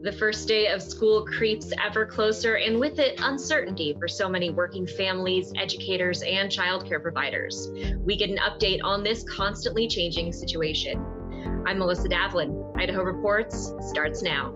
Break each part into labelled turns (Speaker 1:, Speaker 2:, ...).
Speaker 1: The first day of school creeps ever closer, and with it, uncertainty for so many working families, educators, and childcare providers. We get an update on this constantly changing situation. I'm Melissa Davlin. Idaho Reports starts now.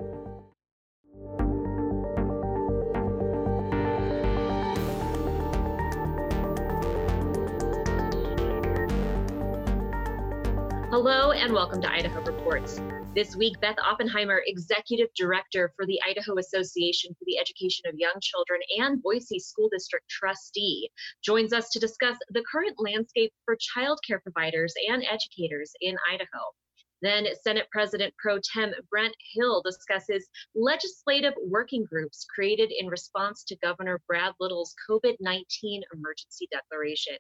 Speaker 1: Hello, and welcome to Idaho Reports. This week, Beth Oppenheimer, Executive Director for the Idaho Association for the Education of Young Children and Boise School District Trustee, joins us to discuss the current landscape for childcare providers and educators in Idaho. Then Senate President Pro Tem Brent Hill discusses legislative working groups created in response to Governor Brad Little's COVID 19 emergency declaration.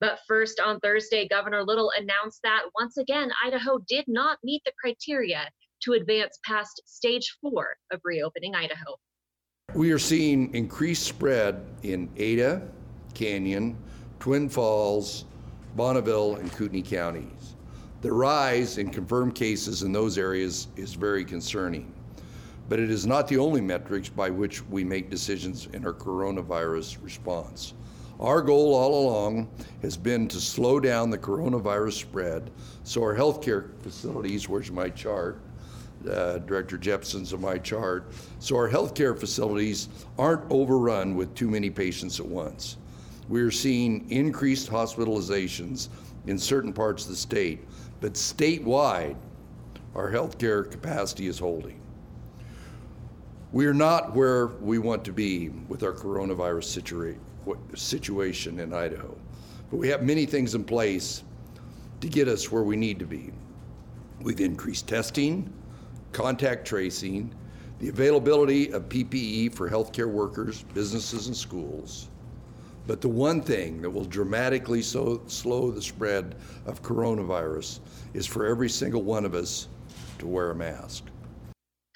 Speaker 1: But first, on Thursday, Governor Little announced that once again, Idaho did not meet the criteria to advance past stage four of reopening Idaho.
Speaker 2: We are seeing increased spread in Ada, Canyon, Twin Falls, Bonneville, and Kootenai counties. The rise in confirmed cases in those areas is very concerning, but it is not the only metrics by which we make decisions in our coronavirus response. Our goal all along has been to slow down the coronavirus spread so our healthcare facilities, where's my chart? Uh, Director Jeppesen's of my chart. So our healthcare facilities aren't overrun with too many patients at once. We are seeing increased hospitalizations in certain parts of the state, but statewide, our healthcare capacity is holding. We are not where we want to be with our coronavirus situation situation in Idaho. But we have many things in place to get us where we need to be. We've increased testing, contact tracing, the availability of PPE for healthcare workers, businesses, and schools. But the one thing that will dramatically so, slow the spread of coronavirus is for every single one of us to wear a mask.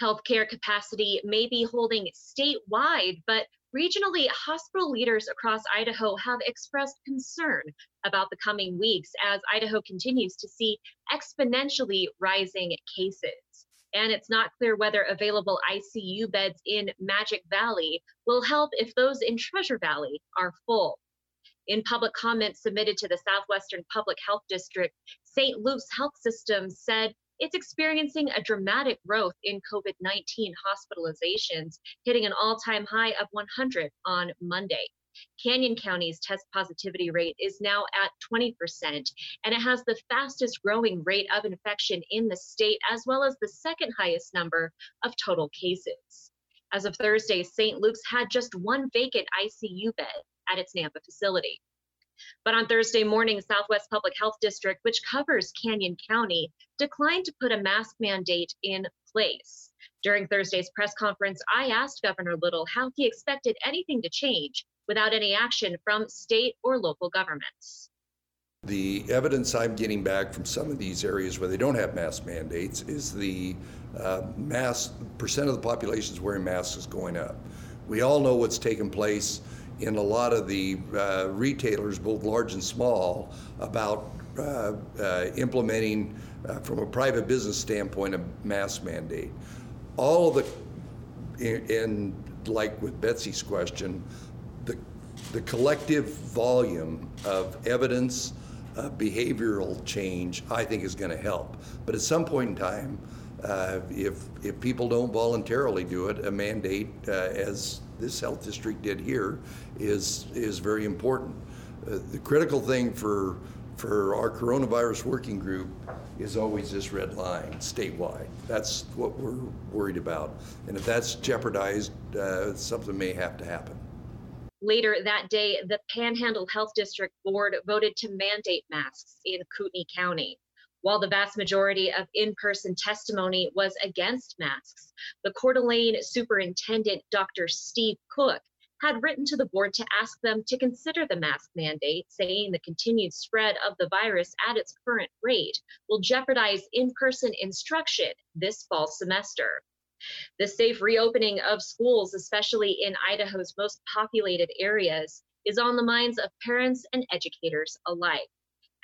Speaker 1: Healthcare capacity may be holding statewide, but Regionally, hospital leaders across Idaho have expressed concern about the coming weeks as Idaho continues to see exponentially rising cases. And it's not clear whether available ICU beds in Magic Valley will help if those in Treasure Valley are full. In public comments submitted to the Southwestern Public Health District, St. Luke's Health System said it's experiencing a dramatic growth in COVID 19 hospitalizations, hitting an all time high of 100 on Monday. Canyon County's test positivity rate is now at 20%, and it has the fastest growing rate of infection in the state, as well as the second highest number of total cases. As of Thursday, St. Luke's had just one vacant ICU bed at its Nampa facility. But on Thursday morning, Southwest Public Health District, which covers Canyon County, declined to put a mask mandate in place. During Thursday's press conference, I asked Governor Little how he expected anything to change without any action from state or local governments.
Speaker 2: The evidence I'm getting back from some of these areas where they don't have mask mandates is the uh, mass percent of the population is wearing masks is going up. We all know what's taken place in a lot of the uh, retailers, both large and small, about uh, uh, implementing, uh, from a private business standpoint, a mask mandate. All of the, in like with Betsy's question, the, the collective volume of evidence, uh, behavioral change, I think is going to help. But at some point in time, uh, if if people don't voluntarily do it, a mandate, as this health district did here, is is very important. Uh, the critical thing for for our coronavirus working group is always this red line statewide. That's what we're worried about, and if that's jeopardized, uh, something may have to happen.
Speaker 1: Later that day, the Panhandle Health District Board voted to mandate masks in Kootenai County. While the vast majority of in person testimony was against masks, the Coeur d'Alene Superintendent Dr. Steve Cook had written to the board to ask them to consider the mask mandate, saying the continued spread of the virus at its current rate will jeopardize in person instruction this fall semester. The safe reopening of schools, especially in Idaho's most populated areas, is on the minds of parents and educators alike.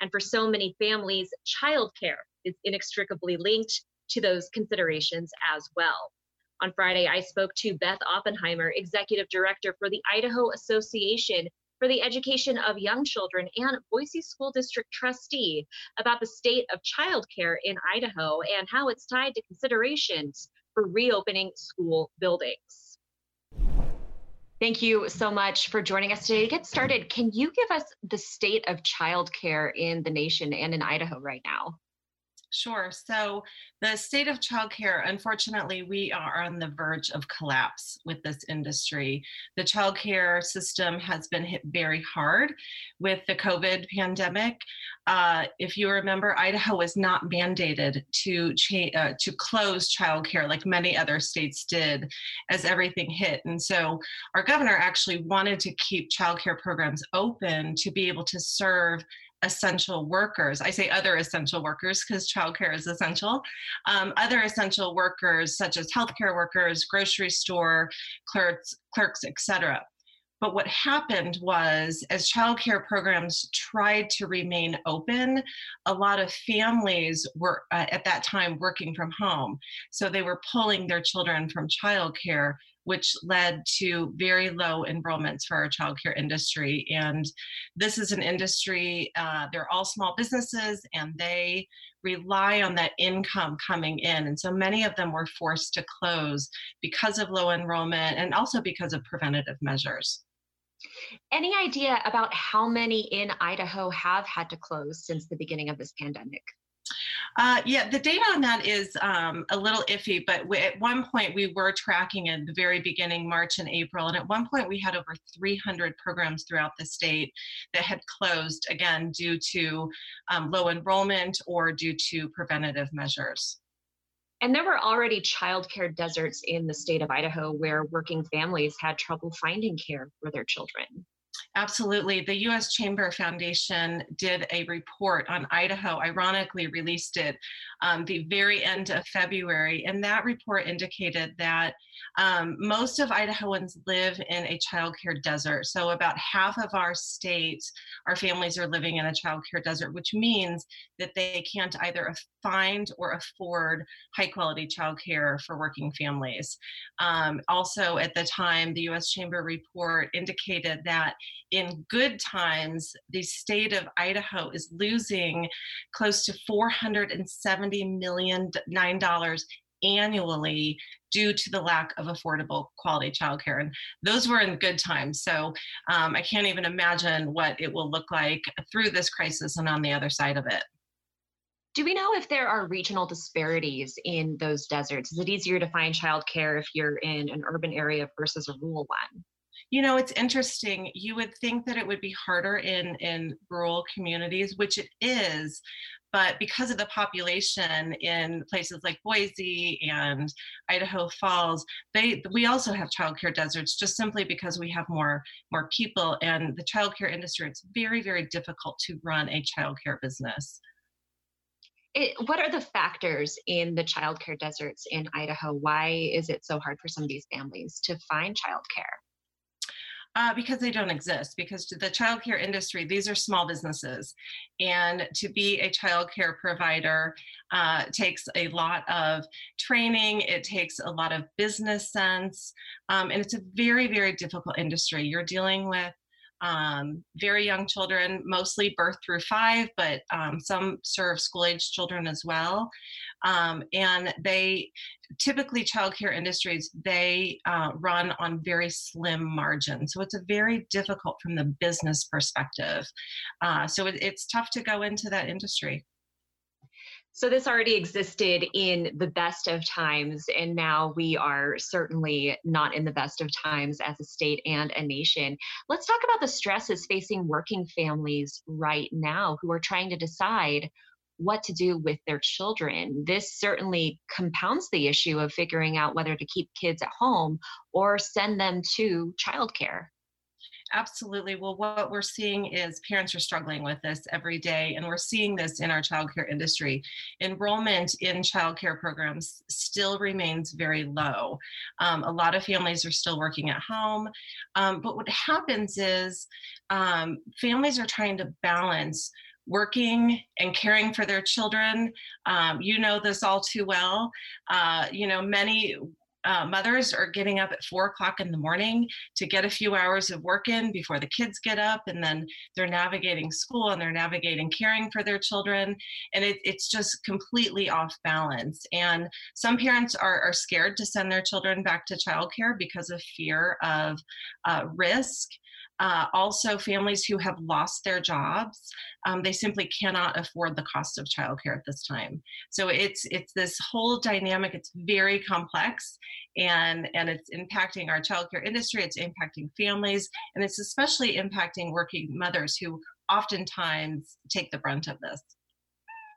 Speaker 1: And for so many families, childcare is inextricably linked to those considerations as well. On Friday, I spoke to Beth Oppenheimer, Executive Director for the Idaho Association for the Education of Young Children and Boise School District Trustee, about the state of childcare in Idaho and how it's tied to considerations for reopening school buildings. Thank you so much for joining us today. To get started, can you give us the state of childcare in the nation and in Idaho right now?
Speaker 3: Sure. So the state of childcare, unfortunately, we are on the verge of collapse with this industry. The childcare system has been hit very hard with the COVID pandemic. Uh, if you remember, Idaho was not mandated to cha- uh, to close childcare like many other states did as everything hit. And so our governor actually wanted to keep childcare programs open to be able to serve essential workers. I say other essential workers because childcare is essential. Um, other essential workers, such as healthcare workers, grocery store clerks, clerks, etc. But what happened was, as childcare programs tried to remain open, a lot of families were uh, at that time working from home. So they were pulling their children from childcare which led to very low enrollments for our childcare industry. And this is an industry, uh, they're all small businesses and they rely on that income coming in. And so many of them were forced to close because of low enrollment and also because of preventative measures.
Speaker 1: Any idea about how many in Idaho have had to close since the beginning of this pandemic?
Speaker 3: Uh, yeah, the data on that is um, a little iffy, but we, at one point we were tracking in the very beginning, March and April, and at one point we had over 300 programs throughout the state that had closed, again, due to um, low enrollment or due to preventative measures.
Speaker 1: And there were already childcare deserts in the state of Idaho where working families had trouble finding care for their children.
Speaker 3: Absolutely. The U.S. Chamber Foundation did a report on Idaho, ironically, released it um, the very end of February. And that report indicated that um, most of Idahoans live in a childcare desert. So, about half of our state, our families are living in a childcare desert, which means that they can't either find or afford high quality childcare for working families. Um, also, at the time, the US Chamber report indicated that in good times, the state of Idaho is losing close to $470 million annually due to the lack of affordable quality childcare. And those were in good times. So um, I can't even imagine what it will look like through this crisis and on the other side of it.
Speaker 1: Do we know if there are regional disparities in those deserts? Is it easier to find childcare if you're in an urban area versus a rural one?
Speaker 3: You know, it's interesting. You would think that it would be harder in in rural communities, which it is, but because of the population in places like Boise and Idaho Falls, they we also have childcare deserts just simply because we have more more people and the childcare industry. It's very very difficult to run a childcare business.
Speaker 1: It, what are the factors in the childcare deserts in Idaho? Why is it so hard for some of these families to find childcare?
Speaker 3: Uh, because they don't exist. Because the childcare industry, these are small businesses, and to be a childcare provider uh, takes a lot of training. It takes a lot of business sense, um, and it's a very, very difficult industry. You're dealing with um, very young children, mostly birth through five, but um, some serve school age children as well. Um, and they typically childcare industries they uh, run on very slim margins, so it's a very difficult from the business perspective. Uh, so it, it's tough to go into that industry.
Speaker 1: So this already existed in the best of times, and now we are certainly not in the best of times as a state and a nation. Let's talk about the stresses facing working families right now who are trying to decide what to do with their children. This certainly compounds the issue of figuring out whether to keep kids at home or send them to childcare.
Speaker 3: Absolutely. Well, what we're seeing is parents are struggling with this every day, and we're seeing this in our childcare industry. Enrollment in childcare programs still remains very low. Um, a lot of families are still working at home, um, but what happens is um, families are trying to balance working and caring for their children. Um, you know this all too well. Uh, you know, many uh, mothers are getting up at four o'clock in the morning to get a few hours of work in before the kids get up, and then they're navigating school and they're navigating caring for their children, and it, it's just completely off balance. And some parents are, are scared to send their children back to childcare because of fear of uh, risk uh, also, families who have lost their jobs, um, they simply cannot afford the cost of childcare at this time. So it's it's this whole dynamic. It's very complex, and and it's impacting our childcare industry. It's impacting families, and it's especially impacting working mothers who oftentimes take the brunt of this.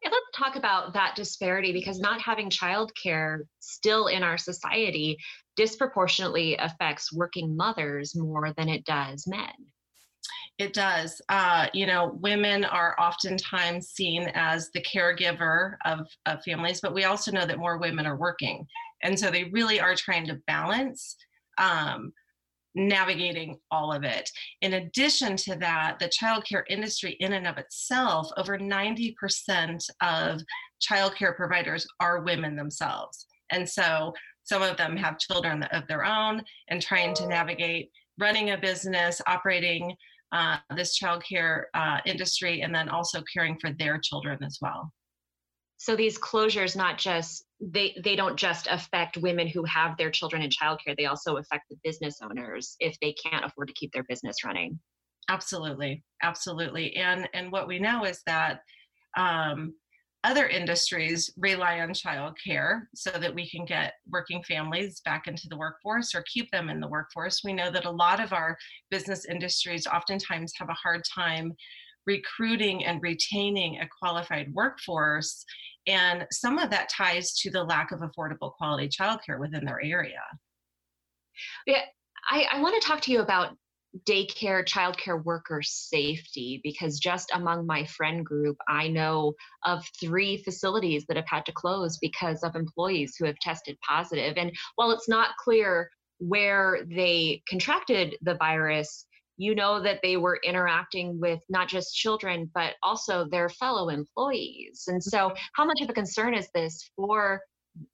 Speaker 1: And let's talk about that disparity because not having childcare still in our society disproportionately affects working mothers more than it does men.
Speaker 3: It does. Uh, you know, women are oftentimes seen as the caregiver of, of families, but we also know that more women are working. And so they really are trying to balance um, navigating all of it. In addition to that, the childcare industry, in and of itself, over 90% of childcare providers are women themselves. And so some of them have children of their own and trying to navigate running a business, operating uh, this childcare uh, industry, and then also caring for their children as well
Speaker 1: so these closures not just they they don't just affect women who have their children in childcare they also affect the business owners if they can't afford to keep their business running
Speaker 3: absolutely absolutely and and what we know is that um, other industries rely on childcare so that we can get working families back into the workforce or keep them in the workforce. We know that a lot of our business industries oftentimes have a hard time recruiting and retaining a qualified workforce. And some of that ties to the lack of affordable quality childcare within their area.
Speaker 1: Yeah, I, I want to talk to you about daycare, childcare worker safety because just among my friend group, I know of three facilities that have had to close because of employees who have tested positive. And while it's not clear where they contracted the virus, you know that they were interacting with not just children, but also their fellow employees. And so, mm-hmm. how much of a concern is this for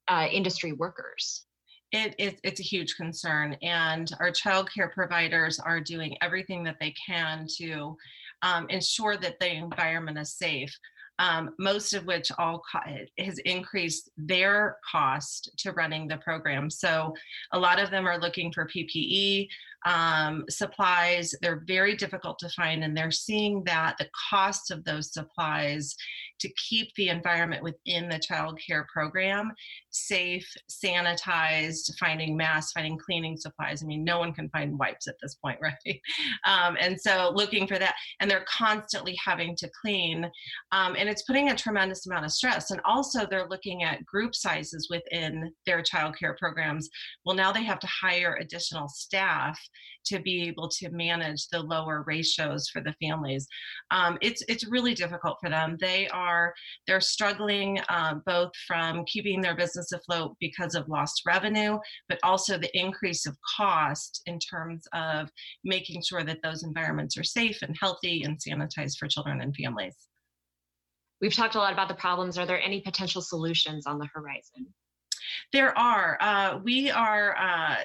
Speaker 1: uh, industry workers?
Speaker 3: It, it, it's a huge concern, and our child care providers are doing everything that they can to um, ensure that the environment is safe. Um, most of which all co- has increased their cost to running the program. So a lot of them are looking for PPE um, supplies. They're very difficult to find, and they're seeing that the cost of those supplies to keep the environment within the child care program safe, sanitized, finding masks, finding cleaning supplies. I mean, no one can find wipes at this point, right? Um, and so looking for that, and they're constantly having to clean, um, and it's putting a tremendous amount of stress. And also, they're looking at group sizes within their child care programs. Well, now they have to hire additional staff to be able to manage the lower ratios for the families. Um, it's it's really difficult for them. They are they're struggling um, both from keeping their business afloat because of lost revenue, but also the increase of cost in terms of making sure that those environments are safe and healthy and sanitized for children and families.
Speaker 1: We've talked a lot about the problems. Are there any potential solutions on the horizon?
Speaker 3: There are. Uh, we are uh,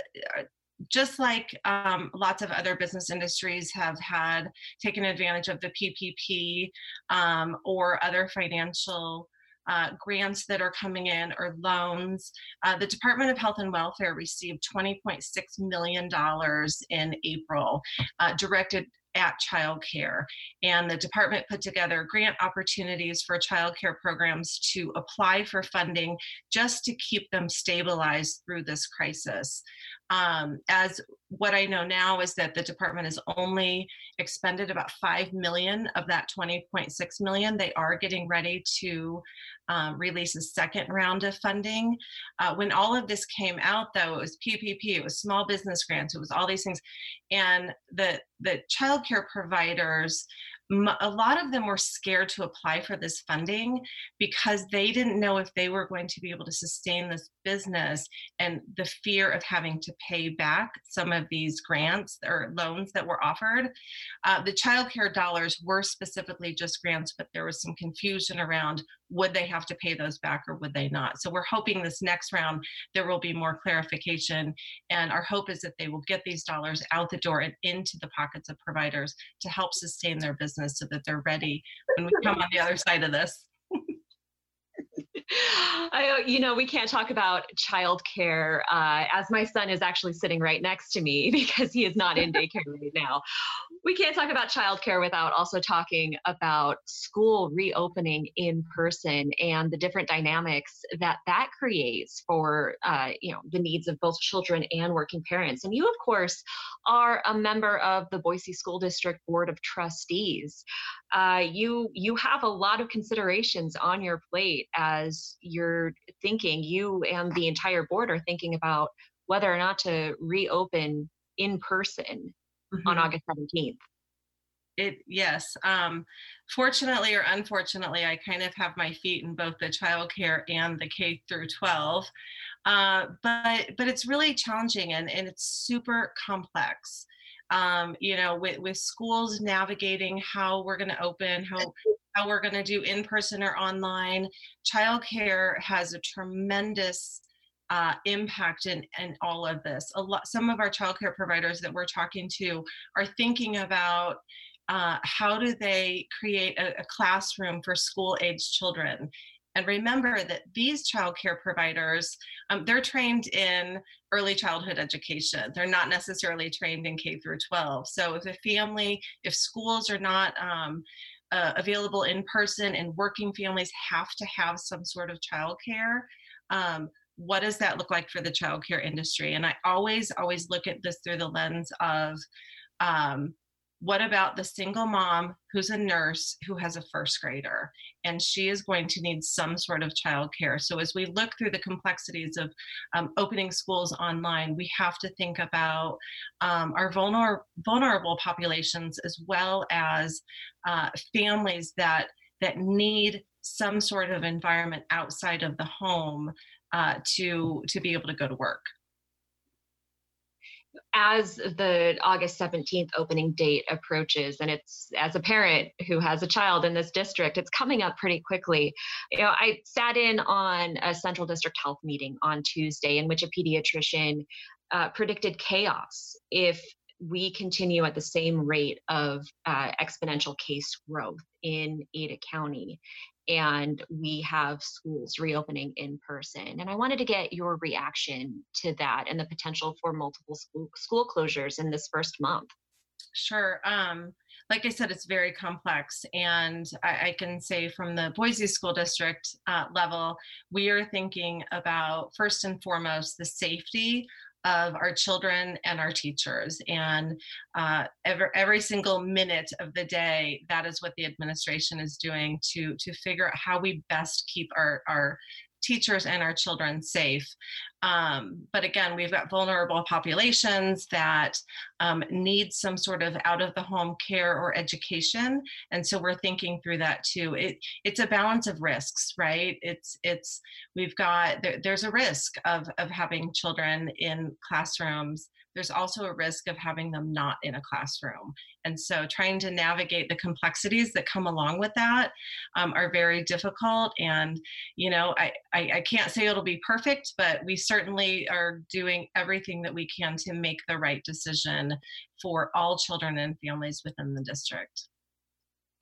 Speaker 3: just like um, lots of other business industries have had taken advantage of the PPP um, or other financial uh, grants that are coming in or loans. Uh, the Department of Health and Welfare received $20.6 million in April uh, directed at childcare. And the department put together grant opportunities for childcare programs to apply for funding just to keep them stabilized through this crisis. Um, as what I know now is that the department has only expended about 5 million of that 20.6 million. They are getting ready to um, release a second round of funding. Uh, when all of this came out, though, it was PPP, it was small business grants, it was all these things. And the, the childcare providers a lot of them were scared to apply for this funding because they didn't know if they were going to be able to sustain this business and the fear of having to pay back some of these grants or loans that were offered. Uh, the child care dollars were specifically just grants, but there was some confusion around would they have to pay those back or would they not? So we're hoping this next round there will be more clarification. And our hope is that they will get these dollars out the door and into the pockets of providers to help sustain their business so that they're ready when we come on the other side of this.
Speaker 1: I, you know, we can't talk about childcare uh, as my son is actually sitting right next to me because he is not in daycare right now. We can't talk about childcare without also talking about school reopening in person and the different dynamics that that creates for, uh, you know, the needs of both children and working parents. And you, of course, are a member of the Boise School District Board of Trustees. Uh, you you have a lot of considerations on your plate as you're thinking. You and the entire board are thinking about whether or not to reopen in person mm-hmm. on August 17th.
Speaker 3: It yes. Um, fortunately or unfortunately, I kind of have my feet in both the childcare and the K through 12. Uh, but but it's really challenging and, and it's super complex um, you know, with, with schools navigating how we're going to open, how how we're going to do in person or online. Childcare has a tremendous uh, impact in, in all of this. A lot, some of our childcare providers that we're talking to are thinking about uh, how do they create a, a classroom for school age children and remember that these child care providers, um, they're trained in early childhood education. They're not necessarily trained in K through 12. So if a family, if schools are not um, uh, available in person and working families have to have some sort of childcare, um, what does that look like for the childcare industry? And I always, always look at this through the lens of um, what about the single mom who's a nurse who has a first grader and she is going to need some sort of childcare so as we look through the complexities of um, opening schools online we have to think about um, our vulner- vulnerable populations as well as uh, families that that need some sort of environment outside of the home uh, to to be able to go to work
Speaker 1: as the August 17th opening date approaches, and it's as a parent who has a child in this district, it's coming up pretty quickly. You know, I sat in on a central district health meeting on Tuesday in which a pediatrician uh, predicted chaos if we continue at the same rate of uh, exponential case growth in Ada County and we have schools reopening in person. And I wanted to get your reaction to that and the potential for multiple school, school closures in this first month.
Speaker 3: Sure. Um, like I said, it's very complex. And I, I can say from the Boise School District uh, level, we are thinking about first and foremost the safety of our children and our teachers. And uh, every, every single minute of the day, that is what the administration is doing to, to figure out how we best keep our, our teachers and our children safe. Um, but again, we've got vulnerable populations that um, need some sort of out of the home care or education, and so we're thinking through that too. It, it's a balance of risks, right? It's it's we've got there, there's a risk of of having children in classrooms there's also a risk of having them not in a classroom. And so trying to navigate the complexities that come along with that um, are very difficult. And, you know, I, I, I can't say it'll be perfect, but we certainly are doing everything that we can to make the right decision for all children and families within the district.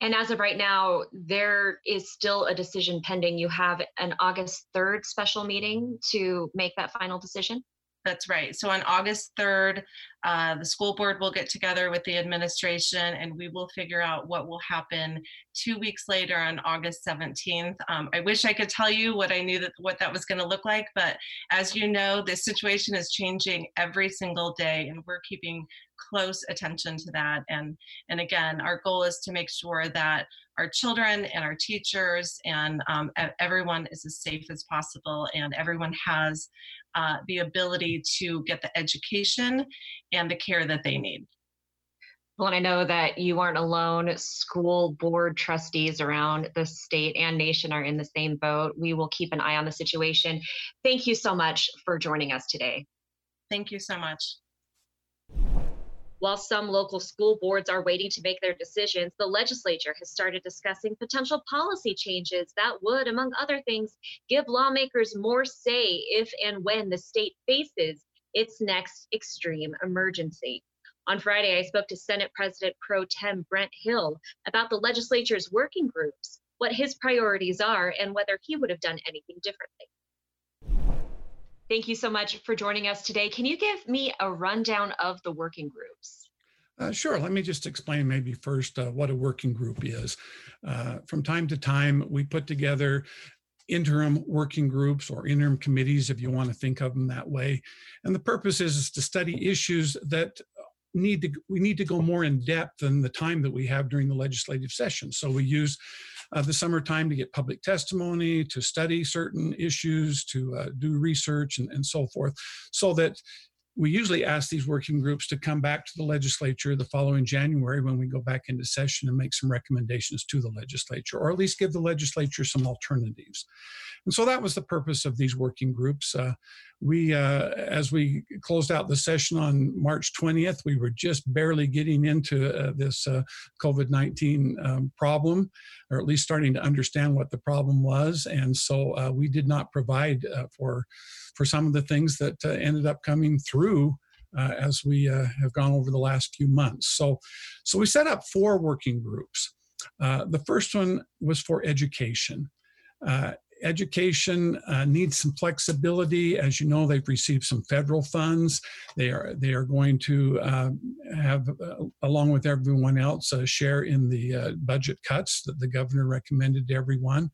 Speaker 1: And as of right now, there is still a decision pending. You have an August 3rd special meeting to make that final decision?
Speaker 3: That's right. So on August 3rd, uh, the school board will get together with the administration and we will figure out what will happen two weeks later on August 17th. Um, I wish I could tell you what I knew that what that was going to look like, but as you know, this situation is changing every single day and we're keeping close attention to that. And, and again, our goal is to make sure that our children and our teachers and um, everyone is as safe as possible and everyone has uh, the ability to get the education and the care that they need.
Speaker 1: Well, and I know that you aren't alone. School board trustees around the state and nation are in the same boat. We will keep an eye on the situation. Thank you so much for joining us today.
Speaker 3: Thank you so much.
Speaker 1: While some local school boards are waiting to make their decisions, the legislature has started discussing potential policy changes that would, among other things, give lawmakers more say if and when the state faces its next extreme emergency. On Friday, I spoke to Senate President Pro Tem Brent Hill about the legislature's working groups, what his priorities are, and whether he would have done anything differently. Thank you so much for joining us today. Can you give me a rundown of the working groups?
Speaker 4: Uh, sure. Let me just explain maybe first uh, what a working group is. Uh, from time to time, we put together interim working groups or interim committees, if you want to think of them that way. And the purpose is, is to study issues that need to we need to go more in depth than the time that we have during the legislative session. So we use uh, the summertime to get public testimony, to study certain issues, to uh, do research and, and so forth, so that we usually ask these working groups to come back to the legislature the following January when we go back into session and make some recommendations to the legislature, or at least give the legislature some alternatives. And so that was the purpose of these working groups. Uh, we, uh, as we closed out the session on March 20th, we were just barely getting into uh, this uh, COVID 19 um, problem, or at least starting to understand what the problem was. And so uh, we did not provide uh, for, for some of the things that ended up coming through. Uh, as we uh, have gone over the last few months. So, so we set up four working groups. Uh, the first one was for education education uh, needs some flexibility. As you know, they've received some federal funds. They are they are going to uh, have, uh, along with everyone else, a share in the uh, budget cuts that the governor recommended to everyone,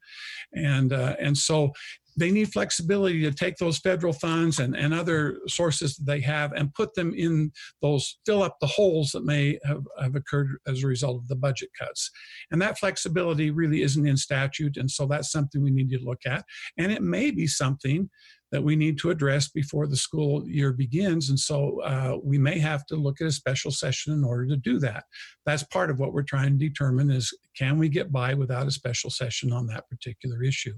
Speaker 4: and uh, and so they need flexibility to take those federal funds and, and other sources that they have and put them in those, fill up the holes that may have, have occurred as a result of the budget cuts. And that flexibility really isn't in statute. And so that's something we need to look at. And it may be something that we need to address before the school year begins. And so uh, we may have to look at a special session in order to do that. That's part of what we're trying to determine is can we get by without a special session on that particular issue?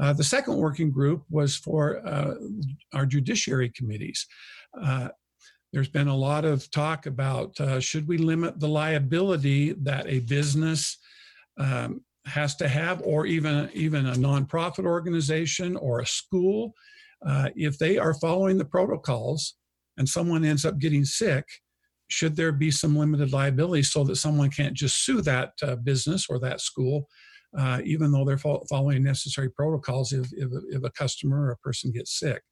Speaker 4: Uh, the second working group was for uh, our judiciary committees. Uh, there's been a lot of talk about uh, should we limit the liability that a business um, has to have, or even, even a nonprofit organization or a school, uh, if they are following the protocols and someone ends up getting sick, should there be some limited liability so that someone can't just sue that uh, business or that school uh, even though they're fo- following necessary protocols if, if, if, a customer or a person gets sick.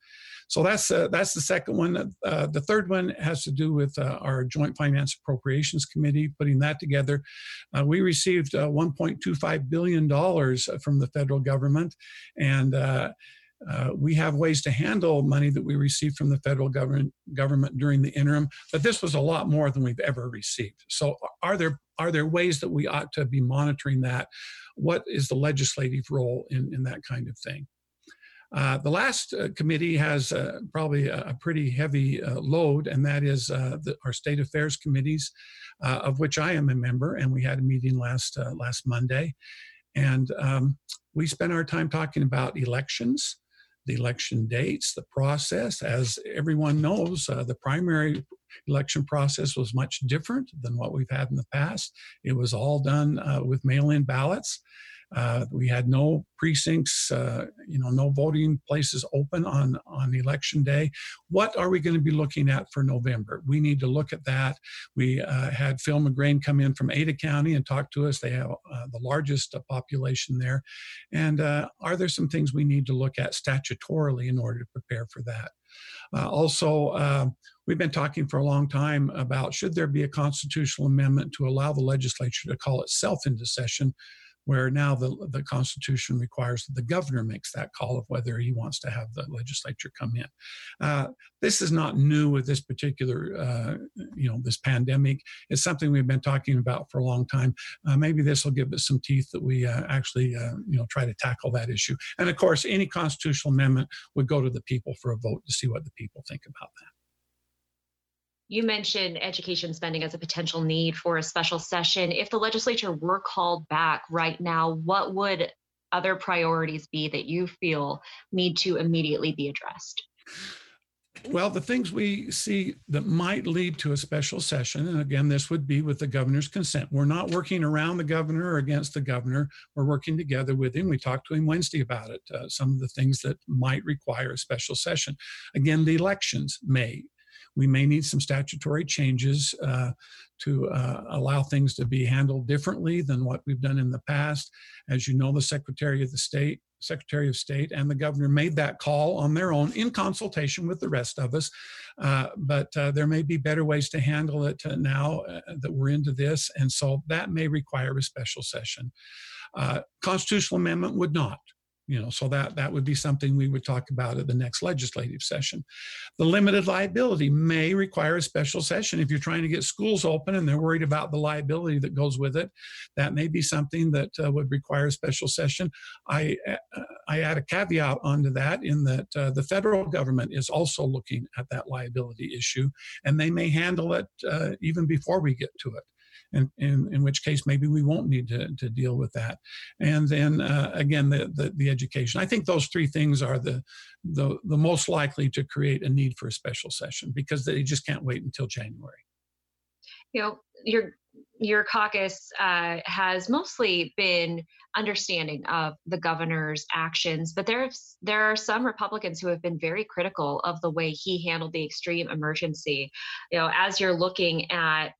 Speaker 4: So that's uh, that's the second one. Uh, the third one has to do with uh, our Joint Finance Appropriations Committee putting that together. Uh, we received uh, 1.25 billion dollars from the federal government, and uh, we have ways to handle money that we receive from the federal government government during the interim, but this was a lot more than we've ever received. So, are there are there ways that we ought to be monitoring that? What is the legislative role in, in that kind of thing? Uh, the last uh, committee has uh, probably a, a, pretty heavy uh, load, and that is uh, the, our state affairs committees, of which I am a member. And we had a meeting last last Monday, and um, we spent our time talking about elections, the election dates, the process. As everyone knows, the primary election process was much different than what we've had in the past. It was all done uh, with mail-in ballots. Uh, we had no precincts, uh, you know, no voting places open on, on election day. What are we going to be looking at for November? We need to look at that. We uh, had Phil McGrane come in from Ada County and talk to us. They have uh, the largest uh, population there. And are there some things we need to look at statutorily in order to prepare for that? Uh, also, uh, we've been talking for a long time about should there be a constitutional amendment to allow the legislature to call itself into session where now the, the Constitution requires that the governor makes that call of whether he wants to have the legislature come in. Uh, this is not new with this particular, uh, you know, this pandemic. It's something we've been talking about for a long time. Uh, maybe this will give us some teeth that we uh, actually, uh, you know, try to tackle that issue. And of course, any constitutional amendment would go to the people for a vote to see what the people think about that.
Speaker 1: You mentioned education spending as a potential need for a special session. If the legislature were called back right now, what would other priorities be that you feel need to immediately be addressed?
Speaker 4: Well, the things we see that might lead to a special session, and again, this would be with the governor's consent. We're not working around the governor or against the governor. We're working together with him. We talked to him Wednesday about it, uh, some of the things that might require a special session. Again, the elections may we may need some statutory changes uh, to uh, allow things to be handled differently than what we've done in the past. As you know, the Secretary of the State, Secretary of State, and the governor made that call on their own in consultation with the rest of us. Uh, but uh, there may be better ways to handle it uh, now uh, that we're into this, and so that may require a special session. constitutional amendment would not you know so that that would be something we would talk about at the next legislative session. The limited liability may require a special session. If you're trying to get schools open and they're worried about the liability that goes with it that may be something that uh, would require a special session. I uh, i add a caveat onto that in that uh, the federal government is also looking at that liability issue and they may handle it uh, even before we get to it in, in which case maybe we won't need to, to deal with that. And then uh, again, the, the, the, education. I think those three things are the, the, the most likely to create a need for a special session because they just can't wait until January.
Speaker 1: You know, your your caucus uh, has mostly been understanding of the governor's actions, but there's there are some Republicans who have been very critical of the way he handled the extreme emergency. You know, as you're looking at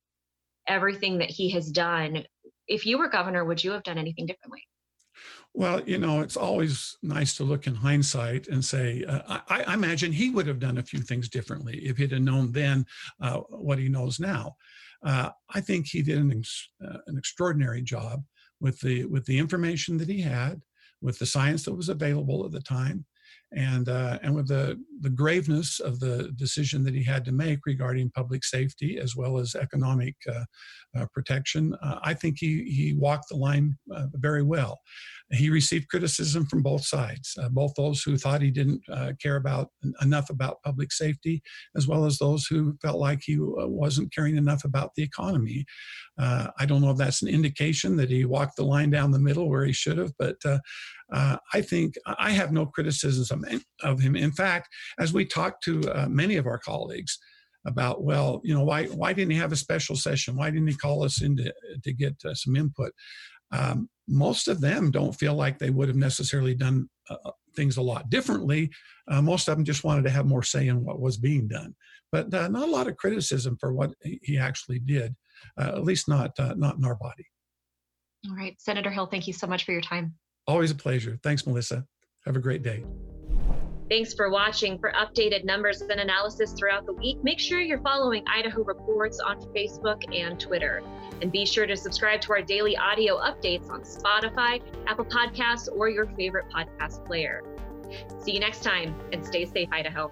Speaker 1: everything that he has done. If you were governor, would you have done anything differently?
Speaker 4: Well, you know, it's always nice to look in hindsight and say, uh, I, I, imagine he would have done a few things differently if he'd have known then uh, what he knows now. Uh, I think he did an, ex- uh, an extraordinary job with the with the information that he had, with the science that was available at the time, and uh, and with the the graveness of the decision that he had to make regarding public safety as well as economic uh, uh, protection, uh, I think he he walked the line uh, very well. He received criticism from both sides, uh, both those who thought he didn't care about enough about public safety, as well as those who felt like he wasn't caring enough about the economy. I don't know if that's an indication that he walked the line down the middle where he should have, but uh, I think I have no criticism of him. In fact, as we talked to uh, many of our colleagues about, well, you know, why why didn't he have a special session? Why didn't he call us in to, to get uh, some input? Um, most of them don't feel like they would have necessarily done uh, uh, things a lot differently. Uh, most of them just wanted to have more say in what was being done, but not a lot of criticism for what he actually did. at least not not in our body.
Speaker 1: All right, Senator Hill, thank you so much for your time.
Speaker 4: Always a pleasure. Thanks, Melissa. Have a great day.
Speaker 1: Thanks for watching. For updated numbers and analysis throughout the week, make sure you're following Idaho Reports on Facebook and Twitter. And be sure to subscribe to our daily audio updates on Spotify, Apple Podcasts, or your favorite podcast player. See you next time and stay safe, Idaho.